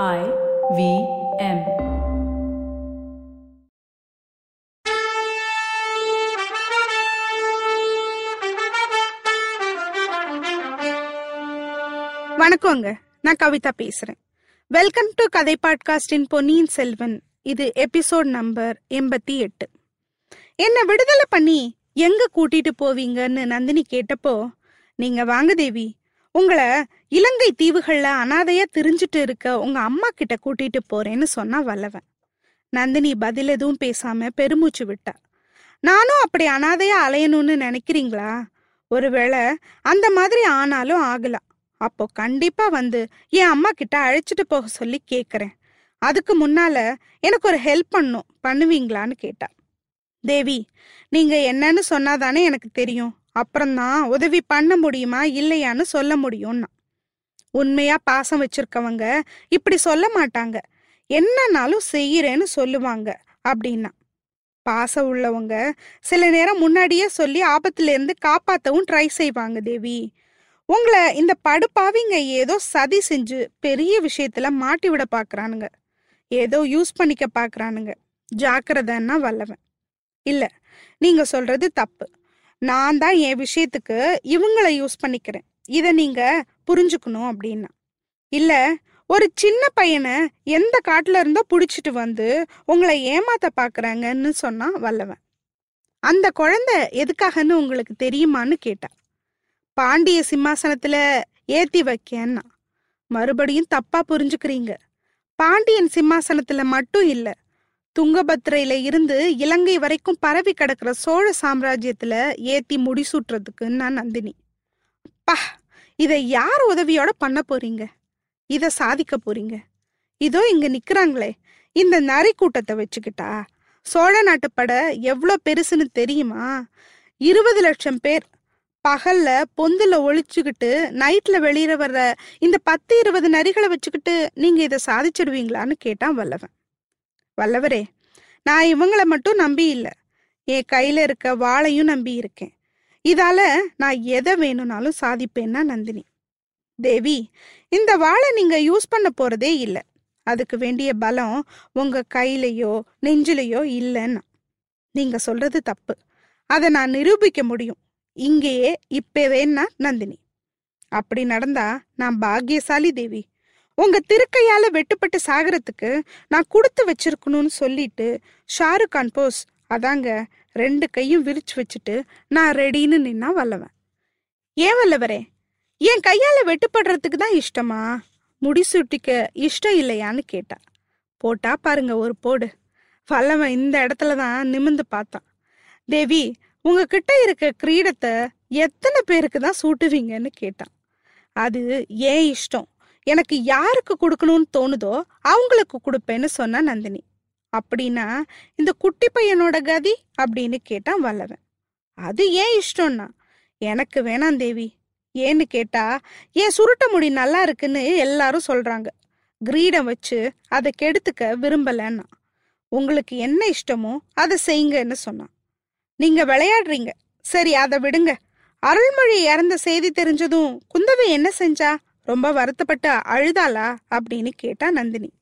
I V M. வணக்கங்க. நான் கவிதா பேசுறேன். வெல்கம் டு கதை பாட்காஸ்டின் பொன்னியின் செல்வன். இது எபிசோட் நம்பர் எண்பத்தி எட்டு. என்ன விடுதலை பண்ணி எங்க கூட்டிட்டு போவீங்கன்னு நந்தினி கேட்டப்போ நீங்க வாங்க தேவி உங்களை இலங்கை தீவுகள்ல அனாதையா திரிஞ்சிட்டு இருக்க உங்க அம்மா கிட்ட கூட்டிட்டு போறேன்னு சொன்னா வல்லவன். நந்தினி பதில் எதுவும் பேசாம பெருமூச்சு விட்டா. நானும் அப்படி அனாதையா அலையணும்னு நினைக்கிறீங்களா? ஒருவேளை அந்த மாதிரி ஆனாலும் ஆகலாம். அப்போ கண்டிப்பா வந்து என் அம்மா கிட்ட அழைச்சிட்டு போக சொல்லி கேக்குறேன். அதுக்கு முன்னால எனக்கு ஒரு ஹெல்ப் பண்ணும். பண்ணுவீங்களான்னு கேட்டா. தேவி நீங்க என்னன்னு சொன்னாதானே எனக்கு தெரியும். அப்புறம்தான் உதவி பண்ண முடியுமா இல்லையான்னு சொல்ல முடியும்னா. உண்மையா பாசம் வச்சிருக்கவங்க இப்படி சொல்ல மாட்டாங்க. என்னன்னாலும் செய்யறேன்னு சொல்லுவாங்க அப்படின்னா. பாசம் உள்ளவங்க சில நேரம் முன்னாடியே சொல்லி ஆபத்துல இருந்து காப்பாத்தவும் ட்ரை செய்வாங்க தேவி. உங்களை இந்த படுப்பாவிங்க ஏதோ சதி செஞ்சு பெரிய விஷயத்துல மாட்டி விட பாக்குறானுங்க. ஏதோ யூஸ் பண்ணிக்க பாக்குறானுங்க. ஜாக்கிரதைன்னா வல்லவன். இல்ல நீங்க சொல்றது தப்பு. நான் தான் என் விஷயத்துக்கு இவங்களை யூஸ் பண்ணிக்கிறேன். இதை நீங்க புரிஞ்சுக்கணும் அப்படின்னா. இல்ல ஒரு சின்ன பையனை எந்த காட்டுல இருந்தோ புடிச்சிட்டு வந்து உங்களை ஏமாத்த பாக்குறாங்கன்னு சொன்னா வல்லவன். அந்த குழந்தை எதுக்காகன்னு உங்களுக்கு தெரியுமான்னு கேட்டா. பாண்டிய சிம்மாசனத்துல ஏத்தி வைக்கன்னா. மறுபடியும் தப்பா புரிஞ்சுக்கிறீங்க. பாண்டியன் சிம்மாசனத்துல மட்டும் இல்லை துங்கபத்திரையில இருந்து இலங்கை வரைக்கும் பரவி கிடக்கிற சோழ சாம்ராஜ்யத்துல ஏத்தி முடிசூட்டுறதுக்குன்னா நந்தினி. பா இதை யார் உதவியோட பண்ண போறீங்க? இத சாதிக்க போறீங்க? இதோ இங்க நிக்கிறாங்களே. இந்த நரி கூட்டத்தை வச்சுக்கிட்டா சோழ நாட்டு பட எவ்வளோ பெருசுன்னு தெரியுமா? இருபது லட்சம் பேர் பகல்ல பொந்துல ஒழிச்சுக்கிட்டு நைட்ல வெளியில வர்ற இந்த பத்து இருபது நரிகளை வச்சுக்கிட்டு நீங்க இதை சாதிச்சிடுவீங்களான்னு கேட்டான் வல்லவன். வல்லவரே நான் இவங்களை மட்டும் நம்பி இல்லை. என் கையில இருக்க வாளையும் நம்பி இருக்கேன். இதால நான் எதை வேணும்னாலும் சாதிப்பேன்னா நந்தினி. தேவி இந்த வாழை நீங்க யூஸ் பண்ண போறதே இல்லை. அதுக்கு வேண்டிய பலம் உங்க கையிலையோ நெஞ்சிலையோ இல்லைன்னா. நீங்க சொல்றது தப்பு. அதை நான் நிரூபிக்க முடியும். இங்கேயே இப்பவேன்னா நந்தினி. அப்படி நடந்தா நான் பாக்கியசாலி தேவி. உங்க திருக்கையால வெட்டுப்பட்டு சாகிறதுக்கு நான் கொடுத்து வச்சிருக்கணும்னு சொல்லிட்டு ஷாருக் கான் போஸ் அதாங்க ரெண்டு கையும் விரிச்சு வச்சுட்டு நான் ரெடின்னு நின்னா வல்லவன். ஏன் வல்லவரே? என் கையால வெட்டுப்படுறதுக்கு தான் இஷ்டமா? முடிசூட்டிக்க இஷ்டம் இல்லையான்னு கேட்டா. போட்டா பாருங்க ஒரு போடு. வல்லவன் இந்த இடத்துல தான் நிமிந்து பார்த்தான். தேவி உங்ககிட்ட இருக்க கிரீடத்தை எத்தனை பேருக்கு தான் சூட்டுவீங்கன்னு கேட்டான். அது ஏன் இஷ்டம்? எனக்கு யாருக்கு கொடுக்கணும்னு தோணுதோ அவங்களுக்கு கொடுப்பேன்னு சொன்னா நந்தினி. அப்படின்னா இந்த குட்டி பையனோட கதி அப்படின்னு கேட்டான் வல்லவன். அது ஏன் இஷ்டம்னா எனக்கு வேணாம் தேவி. ஏன்னு கேட்டா ஏன் சுருட்ட முடி நல்லா இருக்குன்னு எல்லாரும் சொல்றாங்க. கிரீடம் வச்சு அதை கெடுத்துக்க விரும்பலன்னா உங்களுக்கு என்ன இஷ்டமோ அதை செய்யுங்கன்னு சொன்னான். நீங்க விளையாடுறீங்க. சரி அதை விடுங்க. அருள்மொழி இறந்த செய்தி தெரிஞ்சதும் குந்தவை என்ன செஞ்சா? ரொம்ப வருத்தப்பட்டு அழுதாளா அப்படின்னு கேட்டா நந்தினி.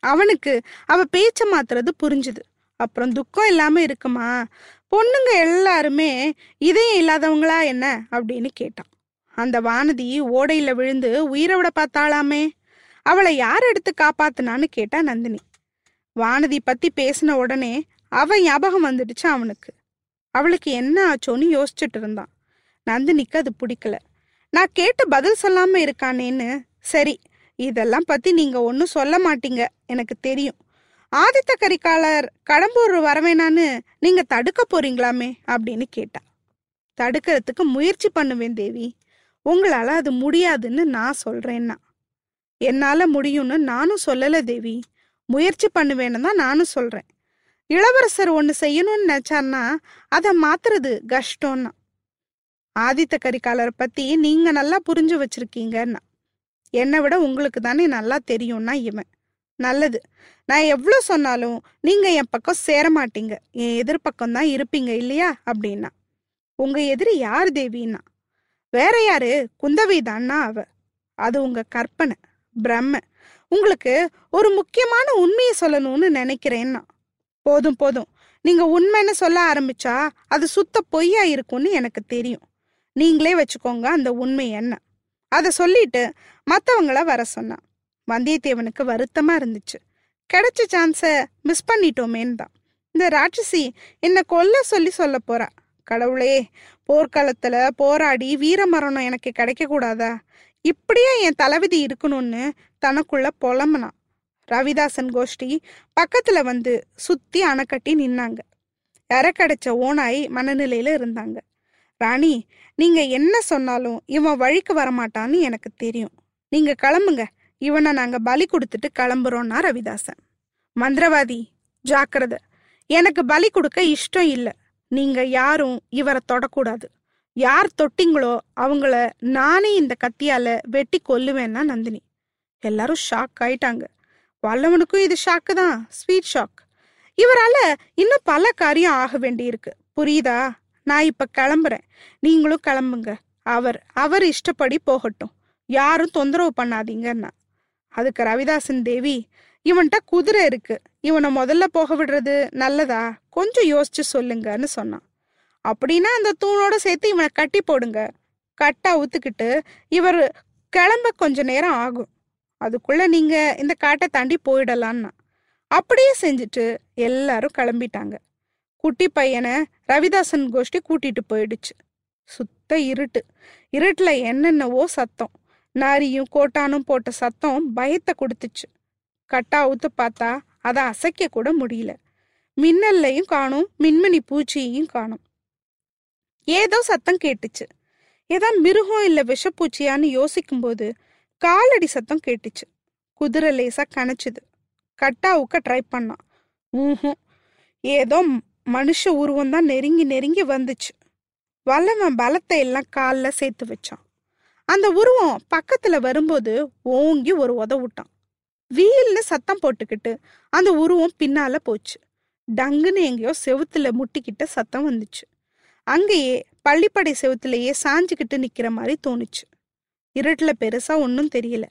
அவனுக்கு அவ பேச்ச மாத்துறது புரிஞ்சுது. அப்புறம் துக்கம் இல்லாம இருக்குமா? பொண்ணுங்க எல்லாருமே இதயம் இல்லாதவங்களா என்ன? அப்படின்னு கேட்டான். அந்த வானதி ஓடையில விழுந்து உயிரை விட பார்த்தாளாமே? அவளை யார் எடுத்து காப்பாத்துனான்னு கேட்டா நந்தினி. வானதி பத்தி பேசின உடனே அவ ஞாபகம் வந்துடுச்சு அவனுக்கு. அவளுக்கு என்ன ஆச்சோன்னு யோசிச்சுட்டு இருந்தான். நந்தினிக்கு அது பிடிக்கல. நான் கேட்டு பதில் சொல்லாம இருக்கானேன்னு. சரி இதெல்லாம் பத்தி நீங்க ஒன்றும் சொல்ல மாட்டீங்க. எனக்கு தெரியும். ஆதித்த கரிகாலர் கடம்பூர் வரவேணான்னு நீங்க தடுக்க போறீங்களாமே அப்படின்னு கேட்டா. தடுக்கிறதுக்கு முயற்சி பண்ணுவேன் தேவி. உங்களால அது முடியாதுன்னு நான் சொல்றேன்னா. என்னால முடியும்னு நானும் சொல்லல தேவி. முயற்சி பண்ணுவேன்னு தான் நானும் சொல்றேன். இளவரசர் ஒன்று செய்யணும்னு நினைச்சார்னா அதை மாத்துறது கஷ்டம்னா. ஆதித்த கரிகாலரை பத்தி நீங்க நல்லா புரிஞ்சு வச்சிருக்கீங்கன்னா என்னை விட உங்களுக்கு தானே நல்லா தெரியும்னா இவன். நல்லது. நான் எவ்வளோ சொன்னாலும் நீங்க என் பக்கம் சேர மாட்டீங்க என் எதிர்பக்கம் தான் இருப்பீங்க இல்லையா? அப்படின்னா. உங்க எதிரி யார் தேவின்னா? வேற யாரு? குந்தவை தான்னா அவ. அது உங்க கற்பனை பிரம்ம. உங்களுக்கு ஒரு முக்கியமான உண்மையை சொல்லணும்னு நினைக்கிறேன்னா போதும் போதும். நீங்க உண்மைன்னு சொல்ல ஆரம்பிச்சா அது சுத்த பொய்யா இருக்கும்னு எனக்கு தெரியும். நீங்களே வச்சுக்கோங்க அந்த உண்மை என்ன. அதை சொல்லிட்டு மற்றவங்கள வர சொன்னான் வந்தியத்தேவனுக்கு வருத்தமா இருந்துச்சு. கிடைச்ச சான்ஸை மிஸ் பண்ணிட்டோமேன்னு தான். இந்த ராட்சசி என்னை கொல்ல சொல்லி சொல்ல போறா. கடவுளே போர்க்களத்துல போராடி வீர மரணம் எனக்கு கிடைக்க கூடாதா? இப்படியே என் தலைவிதி இருக்கணும்னு தனக்குள்ள புலம்புனான். ரவிதாசன் கோஷ்டி பக்கத்துல வந்து சுத்தி அணைக்கட்டி நின்னாங்க. இறக்கடைச்ச ஓனாய் மனநிலையில இருந்தாங்க. ராணி நீங்க என்ன சொன்னாலும் இவன் வழிக்கு வரமாட்டான்னு எனக்கு தெரியும். நீங்க கிளம்புங்க. இவனை நாங்க பலி கொடுத்துட்டு கிளம்புறோம்னா ரவிதாசன். மந்திரவாதி ஜாக்கிரதை. எனக்கு பலி கொடுக்க இஷ்டம் இல்லை. நீங்க யாரும் இவரை தொடக்கூடாது. யார் தொட்டிங்களோ அவங்கள நானே இந்த கத்தியால வெட்டி கொல்லுவேன்னா நந்தினி. எல்லாரும் ஷாக் ஆயிட்டாங்க. வல்லவனுக்கும் இது ஷாக்கு தான். ஸ்வீட் ஷாக் இவரால இன்னும் பல காரியம் ஆக வேண்டியிருக்கு. புரியுதா? நான் இப்ப கிளம்புறேன். நீங்களும் கிளம்புங்க. அவர் அவர் இஷ்டப்படி போகட்டும். யாரும் தொந்தரவு பண்ணாதீங்கன்னா. அதுக்கு ரவிதாசன் தேவி இவன்கிட்ட குதிரை இருக்கு. இவனை முதல்ல போக விடுறது நல்லதா? கொஞ்சம் யோசிச்சு சொல்லுங்கன்னு சொன்னான். அப்படின்னா அந்த தூணோட சேர்த்து இவனை கட்டி போடுங்க. கட்டா ஊத்துக்கிட்டு இவர் கிளம்ப கொஞ்ச நேரம் ஆகும். அதுக்குள்ள நீங்க இந்த காட்டை தாண்டி போயிடலான்னா அப்படியே செஞ்சுட்டு எல்லாரும் கிளம்பிட்டாங்க. குட்டி பையனை ரவிதாசன் கோஷ்டி கூட்டிட்டு போயிடுச்சு. சுத்த இருட்டு. இருட்டுல என்னென்னவோ சத்தம். நாரியும் கோட்டானும் போட்ட சத்தம் பயத்தை கொடுத்துச்சு. கட்டா ஊத்து பார்த்தா அதை அசைக்க கூட முடியல. மின்னல்லையும் காணும் மின்மினி பூச்சியையும் காணும். ஏதோ சத்தம் கேட்டுச்சு. ஏதோ மிருகம் இல்ல விஷப்பூச்சியான்னு யோசிக்கும்போது காலடி சத்தம் கேட்டுச்சு. குதிரை லேசா கணச்சுது கட்டாவுக்க ட்ரை பண்ணான் ஊஹும் ஏதோ மனுஷ உருவம் தான் நெருங்கி நெருங்கி வந்துச்சு. வல்லவன் பலத்தை எல்லாம் காலில் சேர்த்து வச்சான். அந்த உருவம் பக்கத்துல வரும்போது ஓங்கி ஒரு உதவிட்டான் வீல்னு சத்தம் போட்டுக்கிட்டு அந்த உருவம் பின்னால போச்சு. டங்குன்னு எங்கேயோ செவுத்துல முட்டிக்கிட்ட சத்தம் வந்துச்சு. அங்கேயே பள்ளிப்படை செவுத்துலயே சாஞ்சுக்கிட்டு நிக்கிற மாதிரி தோணுச்சு. இருட்டில் பெருசா ஒன்றும் தெரியல.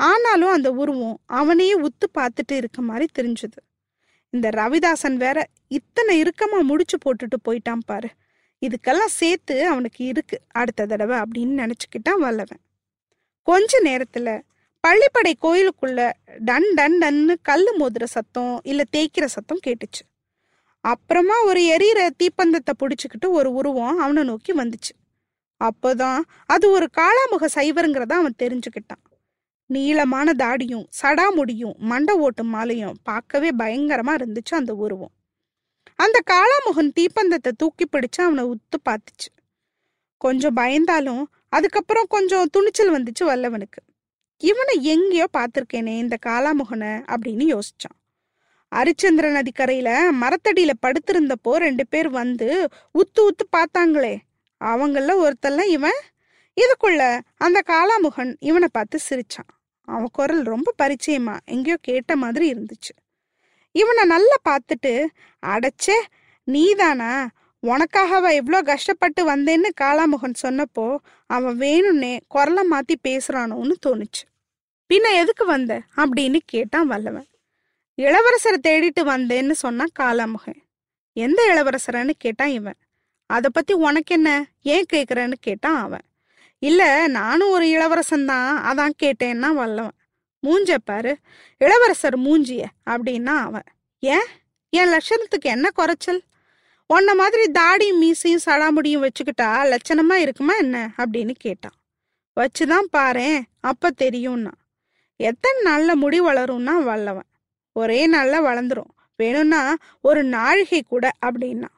ஆனாலும் அந்த உருவம் அவனையே உத்து பார்த்துட்டு இருக்க மாதிரி தெரிஞ்சுது. இந்த ரவிதாசன் வேற இத்தனை இறுக்கமா முடிச்சு போட்டுட்டு போயிட்டான் பாரு. இதுக்கெல்லாம் சேர்த்து அவனுக்கு இருக்கு அடுத்த தடவை அப்படின்னு நினச்சிக்கிட்டான் வல்லவன். கொஞ்ச நேரத்துல பள்ளிப்படை கோயிலுக்குள்ள டன் டன் டன்னு கல்லு மோதுற சத்தம் இல்ல தேய்க்கிற சத்தம் கேட்டுச்சு. அப்புறமா ஒரு எரியிற தீப்பந்தத்தை பிடிச்சிக்கிட்டு ஒரு உருவம் அவனை நோக்கி வந்துச்சு. அப்போதான் அது ஒரு காளாமுக சைவருங்கிறத அவன் தெரிஞ்சுக்கிட்டான். நீளமான தாடியும் சடாமுடியும் மண்டை ஓட்டும் மாலையும் பார்க்கவே பயங்கரமா இருந்துச்சு அந்த உருவம். அந்த காளாமுகன் தீப்பந்தத்தை தூக்கி பிடிச்சு அவனை உத்து பார்த்துச்சு. கொஞ்சம் பயந்தாலும் அதுக்கப்புறம் கொஞ்சம் துணிச்சல் வந்துச்சு வல்லவனுக்கு. இவனை எங்கேயோ பார்த்துருக்கேனே இந்த காளாமுகனை அப்படின்னு யோசிச்சான். அரிச்சந்திர நதிக்கரையில மரத்தடியில படுத்திருந்தப்போ ரெண்டு பேர் வந்து உத்து உத்து பார்த்தாங்களே அவங்கள ஒருத்தெல்லாம் இவன் இதுக்குள்ள அந்த காளாமுகன் இவனை பார்த்து சிரிச்சான். அவன் குரல் ரொம்ப பரிச்சயமா எங்கேயோ கேட்ட மாதிரி இருந்துச்சு. இவனை நல்லா பார்த்துட்டு அடைச்சே நீதானா? உனக்காகவா எவ்வளோ கஷ்டப்பட்டு வந்தேன்னு காளாமுகன் சொன்னப்போ அவன் வேணும்னே குரலை மாத்தி பேசுறானோன்னு தோணுச்சு. பின்ன எதுக்கு வந்த? அப்படின்னு கேட்டான் வல்லவன். இளவரசரை தேடிட்டு வந்தேன்னு சொன்னான் காளாமுகன். எந்த இளவரசரன்னு கேட்டான் இவன். அதை பத்தி உனக்கு என்ன ஏன் கேட்குறேன்னு கேட்டான் அவன். இல்ல நானும் ஒரு இளவரசன் தான் அதான் கேட்டேன்னா வல்லவன். மூஞ்ச பாரு. இளவரசர் மூஞ்சிய. அப்படின்னா அவன். ஏன்? என் லட்சணத்துக்கு என்ன குறைச்சல்? உன்ன மாதிரி தாடியும் மீசையும் சடாமுடியும் வச்சுக்கிட்டா லட்சணமா இருக்குமா என்ன? அப்படின்னு கேட்டான். வச்சுதான் பாரு அப்ப தெரியும்னா. எத்தனை நாள்ல முடி வளரும்னா வல்லவன். ஒரே நாள்ல வளர்ந்துரும். வேணும்னா ஒரு நாழிகை கூட அப்படின்னா.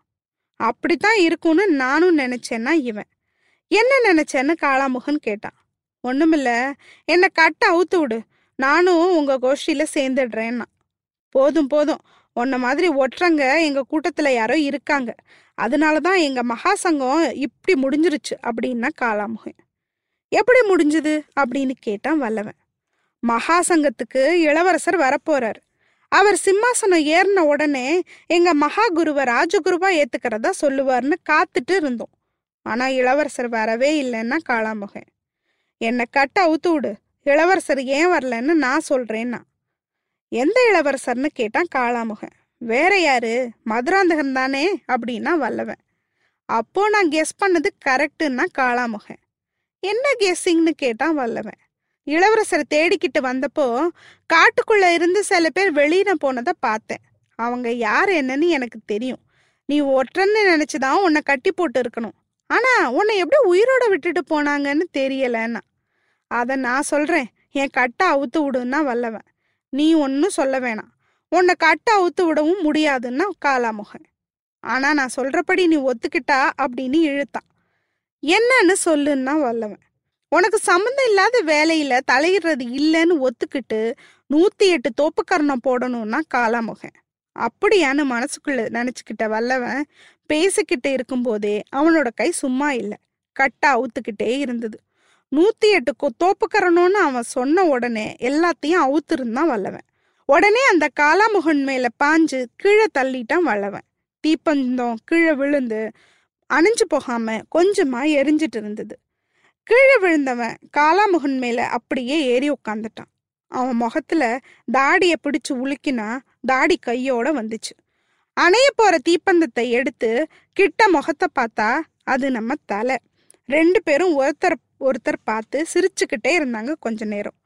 அப்படித்தான் இருக்கும்னு நானும் நினைச்சேன்னா இவன். என்ன நினைச்சேன்னு காளாமுகன் கேட்டான். ஒண்ணுமில்ல என்னை கட்ட அவுத்து விடு. நானும் உங்க கோஷ்டியில சேர்ந்துடுறேன்னா. போதும் போதும். உன்ன மாதிரி ஒற்றங்க எங்க கூட்டத்துல யாரோ இருக்காங்க. அதனாலதான் எங்க மகாசங்கம் இப்படி முடிஞ்சிருச்சு அப்படின்னா காளாமுகன் எப்படி முடிஞ்சது? அப்படின்னு கேட்டான் வல்லவன். மகாசங்கத்துக்கு இளவரசர் வரப்போறார். அவர் சிம்மாசனம் ஏறின உடனே எங்க மகா குருவை ராஜகுருவா ஏத்துக்கிறதா சொல்லுவார்னு காத்துட்டு இருந்தோம். ஆனா இளவரசர் வரவே இல்லைன்னா காளாமுகன் என்னை கட்ட அவுத்து விடு. இளவரசர் ஏன் வரலன்னு நான் சொல்றேன்னா. எந்த இளவரசர்னு கேட்டான் காளாமுகன் வேற யாரு? மதுராந்தகன் தானே? அப்படின்னா வல்லவன். அப்போ நான் கெஸ் பண்ணது கரெக்டுன்னா காளாமுகன் என்ன கெஸ்ஸிங்னு கேட்டான் வல்லவன். இளவரசரை தேடிக்கிட்டு வந்தப்போ காட்டுக்குள்ள இருந்து சில பேர் வெளியில போனதை பார்த்தேன். அவங்க யார் என்னன்னு எனக்கு தெரியும். நீ ஒற்றன்னு நினைச்சுதான் உன்னை கட்டி போட்டு இருக்கணும். ஆனா உன்னை எப்படி உயிரோட விட்டுட்டு போனாங்கன்னு தெரியலன்னா. அதை நான் சொல்றேன். என் கட்டை அவுத்து விடுன்னா வல்லவன். நீ ஒன்றும் சொல்ல வேணாம். உன்னை கட்டை அவுத்து விடவும் முடியாதுன்னா காலாமுகன். ஆனா நான் சொல்றபடி நீ ஒத்துக்கிட்டா அப்படின்னு இழுத்தான். என்னன்னு சொல்லுன்னா வல்லவன். உனக்கு சம்மந்தம் இல்லாத வேலையில தலையிடுறது இல்லைன்னு ஒத்துக்கிட்டு நூத்தி எட்டு தோப்புக்கரணம் போடணும்னா காலாமுகன். அப்படியான்னு மனசுக்குள்ள நினைச்சுக்கிட்ட வல்லவன் பேசிக்கிட்டு இருக்கும்போதே அவனோட கை சும்மா இல்லை. கட்டா அவுத்துக்கிட்டே இருந்தது. நூத்தி எட்டு தோப்புக்கரணும்னு அவன் சொன்ன உடனே எல்லாத்தையும் அவுத்துருந்தான் வல்லவன். உடனே அந்த காலாமுகன் மேல பாஞ்சு கீழே தள்ளிட்டான் வல்லவன். தீப்பந்தம் கீழே விழுந்து அணைஞ்சு போகாம கொஞ்சமா எரிஞ்சிட்டு இருந்தது. கீழே விழுந்தவன் காலாமுகன் மேல அப்படியே ஏறி உட்காந்துட்டான் அவன் முகத்துல தாடிய பிடிச்சு உலுக்கினா தாடி கையோட வந்துச்சு. அணைய போற தீப்பந்தத்தை எடுத்து கிட்ட முகத்தை பார்த்தா அது நம்ம தலை. ரெண்டு பேரும் ஒருத்தர் ஒருத்தர் பார்த்து சிரிச்சுக்கிட்டே இருந்தாங்க கொஞ்ச நேரம்.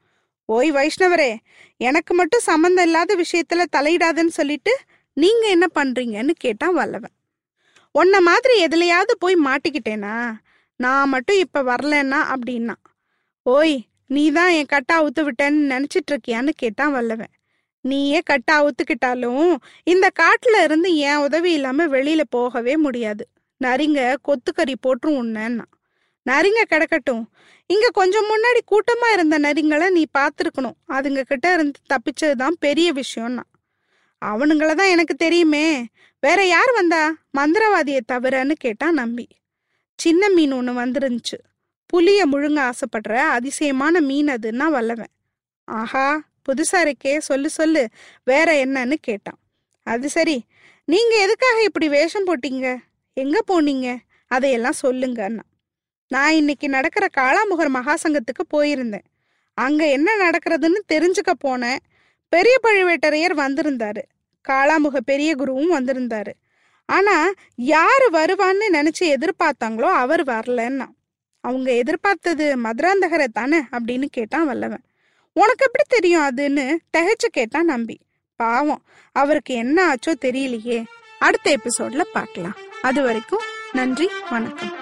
ஓய் வைஷ்ணவரே எனக்கு மட்டும் சம்மந்தம் இல்லாத விஷயத்துல தலையிடாதுன்னு சொல்லிட்டு நீங்க என்ன பண்றீங்கன்னு கேட்டான் வல்லவன். உன்ன மாதிரி எதுலையாவது போய் மாட்டிக்கிட்டேனா? நான் மட்டும் இப்ப வரலன்னா அப்படின்னா? ஓய் நீ தான் என் கட்டா அவுத்து விட்டேன்னு நினைச்சிட்டு இருக்கியான்னு கேட்டான் வல்லவன். நீயே கட்டா ஒத்துக்கிட்டாலும் இந்த காட்டுல இருந்து என் உதவி இல்லாம வெளியில போகவே முடியாது. நரிங்க கொத்துக்கறி போட்டுரும் உன்னன்னா. நரிங்க கிடக்கட்டும். இங்க கொஞ்சம் முன்னாடி கூட்டமா இருந்த நரிங்களை நீ பார்த்துருக்கணும். அதுங்க கிட்ட இருந்து தப்பிச்சதுதான் பெரிய விஷயம்னா. அவனுங்கள தான் எனக்கு தெரியுமே. வேற யார் வந்தா? மந்திரவாதியை தவிரன்னு கேட்டான் நம்பி. சின்ன மீன் ஒன்று வந்துருந்துச்சு. புளிய முழுங்க ஆசைப்படுற அதிசயமான மீன் அதுன்னா வல்லவன். ஆஹா புதுசா இருக்கே சொல்லு சொல்லு. வேற என்னன்னு கேட்டான். அது சரி. நீங்க எதுக்காக இப்படி வேஷம் போட்டீங்க? எங்க போனீங்க? அதையெல்லாம் சொல்லுங்கன்னா நான் இன்னைக்கு நடக்கிற காளாமுகர் மகாசங்கத்துக்கு போயிருந்தேன். அங்க என்ன நடக்கிறதுன்னு தெரிஞ்சுக்க போனேன். பெரிய பழுவேட்டரையர் வந்திருந்தாரு. காளாமுக பெரிய குருவும் வந்திருந்தாரு. ஆனா யாரு வருவான்னு நினைச்சு எதிர்பார்த்தாங்களோ அவர் வரலன்னா அவங்க எதிர்பார்த்தது மதுராந்தகரை தானே அப்படின்னு கேட்டான் வல்லவன். உனக்கு எப்படி தெரியும் அதுன்னு திகைச்சு கேட்டா நம்பி. பாவம் அவருக்கு என்ன ஆச்சோ தெரியலையே. அடுத்த எபிசோட்ல பார்க்கலாம். அது வரைக்கும் நன்றி வணக்கம்.